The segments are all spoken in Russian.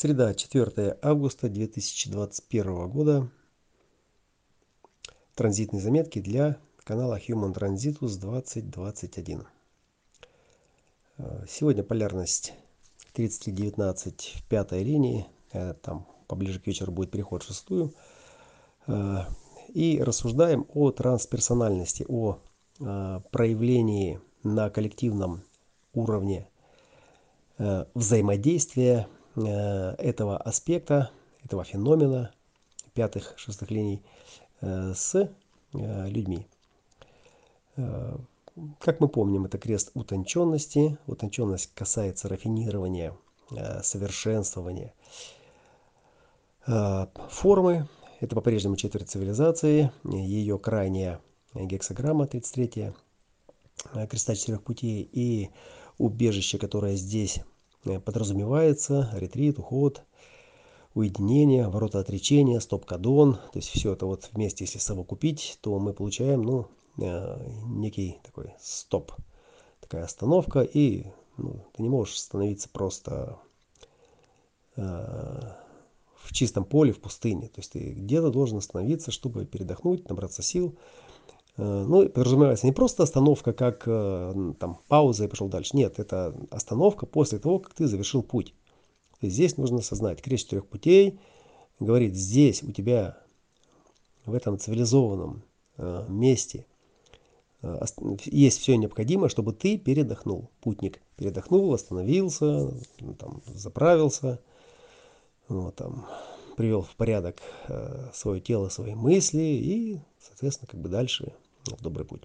Среда, 4 августа 2021 года. Транзитные заметки для канала Human Transitus 2021. Сегодня полярность 3319 в пятой линии. Э, там поближе к вечеру будет переход в шестую. Э, и рассуждаем о трансперсональности, о э, проявлении на коллективном уровне взаимодействия Э, этого аспекта, этого феномена пятых, шестых линий э, с э, людьми. Как мы помним, это крест утонченности. Утонченность касается рафинирования, совершенствования формы. Это по-прежнему четверть цивилизации. Ее крайняя гексограмма 33 креста четырех путей и убежище, которое здесь Э, подразумевается ретрит, уход, уединение, ворота отречения, стоп-кадон. То есть все это вот вместе, если совокупить, то мы получаем ну, э, некий такой стоп, такая остановка. И ну, ты не можешь становиться просто э, в чистом поле, в пустыне. То есть ты где-то должен остановиться, чтобы передохнуть, набраться сил. Э, ну, подразумевается не просто остановка, как э, там пауза и пошел дальше. Нет, это остановка после того, как ты завершил путь. здесь нужно осознать, крест четырех путей говорит, здесь у тебя в этом цивилизованном э, месте есть все необходимое, чтобы ты передохнул, путник. Передохнул, остановился, там, заправился, вот, там, привел в порядок свое тело, свои мысли и, соответственно, как бы дальше в добрый путь.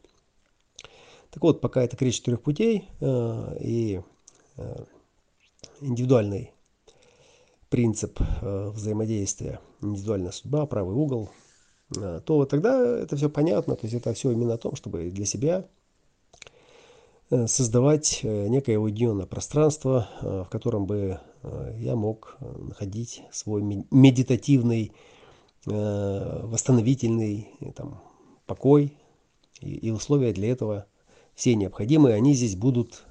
Так вот, пока это крест четырех путей э, и э, индивидуальный принцип э, взаимодействия, индивидуальная судьба, правый угол, э, то тогда это все понятно. То есть это все именно о том, чтобы для себя э, создавать э, некое уединенное пространство, э, в котором бы я мог находить свой медитативный, восстановительный там, покой, и, условия для этого все необходимые, они здесь будут,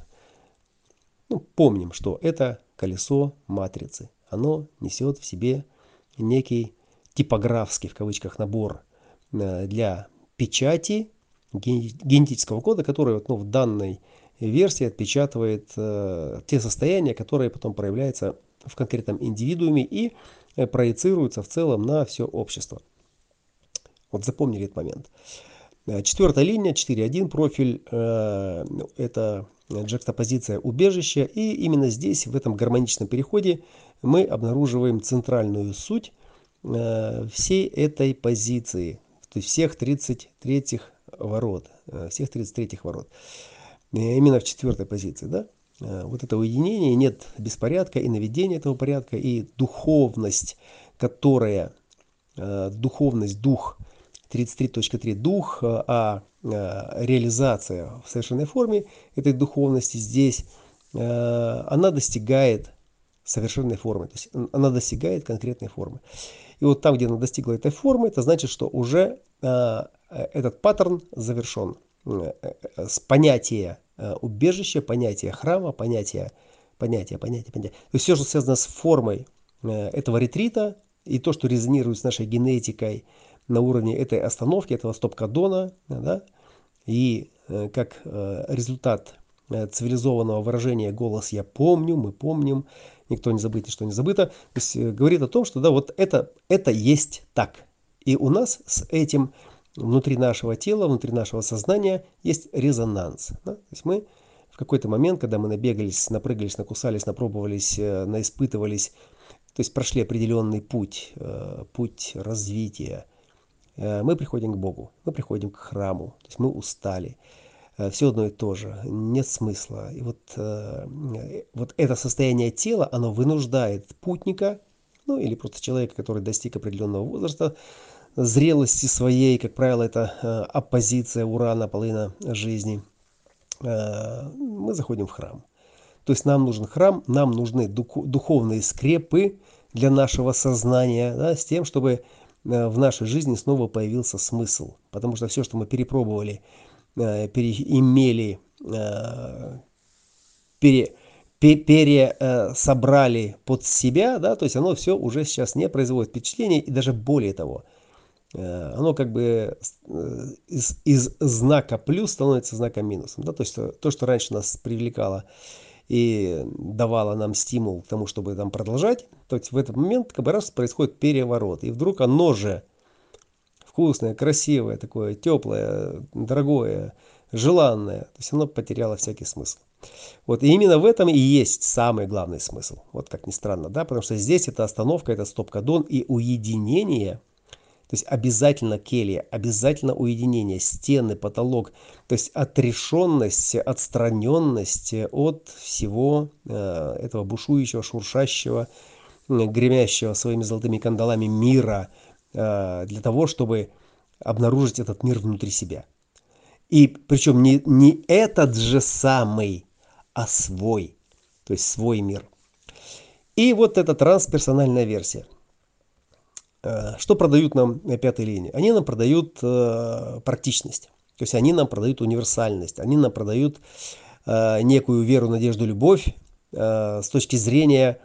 ну, помним, что это колесо матрицы. Оно несет в себе некий типографский, в кавычках, набор э, для печати генетического кода, который ну, в данной версии отпечатывает э, те состояния, которые потом проявляются в конкретном индивидууме и э, проецируются в целом на все общество. Вот запомнили этот момент. Э, Четвертая линия, 4.1 профиль, э, это джекстопозиция убежища. И именно здесь, в этом гармоничном переходе, мы обнаруживаем центральную суть э, всей этой позиции. То есть всех 33 ворот. Всех 33 ворот. Именно в четвертой позиции. Да? Вот это уединение, нет беспорядка и наведение этого порядка, и духовность, которая, духовность, дух – 33.3 дух, э, а э, реализация в совершенной форме этой духовности здесь, э, она достигает совершенной формы, то есть она достигает конкретной формы. И вот там, где она достигла этой формы, это значит, что уже этот паттерн завершен. С понятия убежища, понятия храма, понятия, понятия, понятия, понятия. То есть все, что связано с формой этого ретрита и то, что резонирует с нашей генетикой, на уровне этой остановки, этого стоп-кадона, да, и э, как э, результат э, цивилизованного выражения «голос я помню», «мы помним», «никто не забыт, ничто не забыто», то есть говорит о том, что да, вот это, это есть так. И у нас с этим внутри нашего тела, внутри нашего сознания есть резонанс. Да? То есть мы в какой-то момент, когда мы набегались, напрыгались, накусались, напробовались, наиспытывались, то есть прошли определенный путь, путь развития, мы приходим к Богу, мы приходим к храму, то есть мы устали. Э, Все одно и то же, нет смысла. И вот, э, вот это состояние тела, оно вынуждает путника, ну или просто человека, который достиг определенного возраста, зрелости своей, как правило, это оппозиция урана, половина жизни, мы заходим в храм. То есть нам нужен храм, нам нужны духовные скрепы для нашего сознания, да, с тем, чтобы Э, в нашей жизни снова появился смысл. Потому что все, что мы перепробовали, э, переимели, э, пере, пересобрали под себя, да, то есть оно все уже сейчас не производит впечатления, и даже более того, э, оно как бы э, из, из знака плюс становится знаком минусом. Да? То есть то, что раньше нас привлекало и давало нам стимул к тому, чтобы там продолжать, то есть в этот момент как бы раз происходит переворот. И вдруг оно же вкусное, красивое, такое теплое, дорогое, желанное, то есть оно потеряло всякий смысл. Вот и именно в этом и есть самый главный смысл. Вот как ни странно, да, потому что здесь это остановка, это стоп-кадон и уединение. То есть обязательно келья, обязательно уединение, стены, потолок. То есть отрешенность, отстраненность от всего э, этого бушующего, шуршащего, гремящего своими золотыми кандалами мира э, для того, чтобы обнаружить этот мир внутри себя. И причем не, не этот же самый а свой, то есть свой мир. И вот эта трансперсональная версия. Э, что продают нам на пятой линии? Они нам продают э, практичность. То есть они нам продают универсальность. Они нам продают э, некую веру, надежду, любовь с точки зрения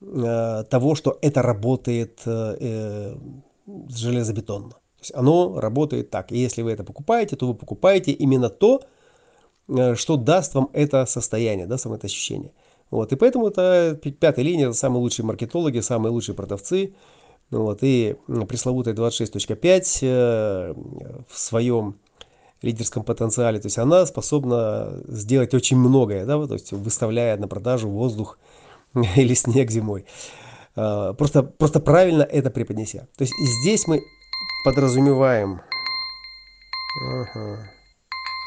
того, что это работает железобетонно. То есть оно работает так. И если вы это покупаете, то вы покупаете именно то, что даст вам это состояние, да, само это ощущение. Вот, и поэтому это пятая линия, это самые лучшие маркетологи, самые лучшие продавцы. Вот, и пресловутая 26.5 э, в своем лидерском потенциале, то есть она способна сделать очень многое, да, то есть выставляя на продажу воздух или снег зимой. Э, просто, просто правильно это преподнеся. То есть здесь мы подразумеваем... Ага.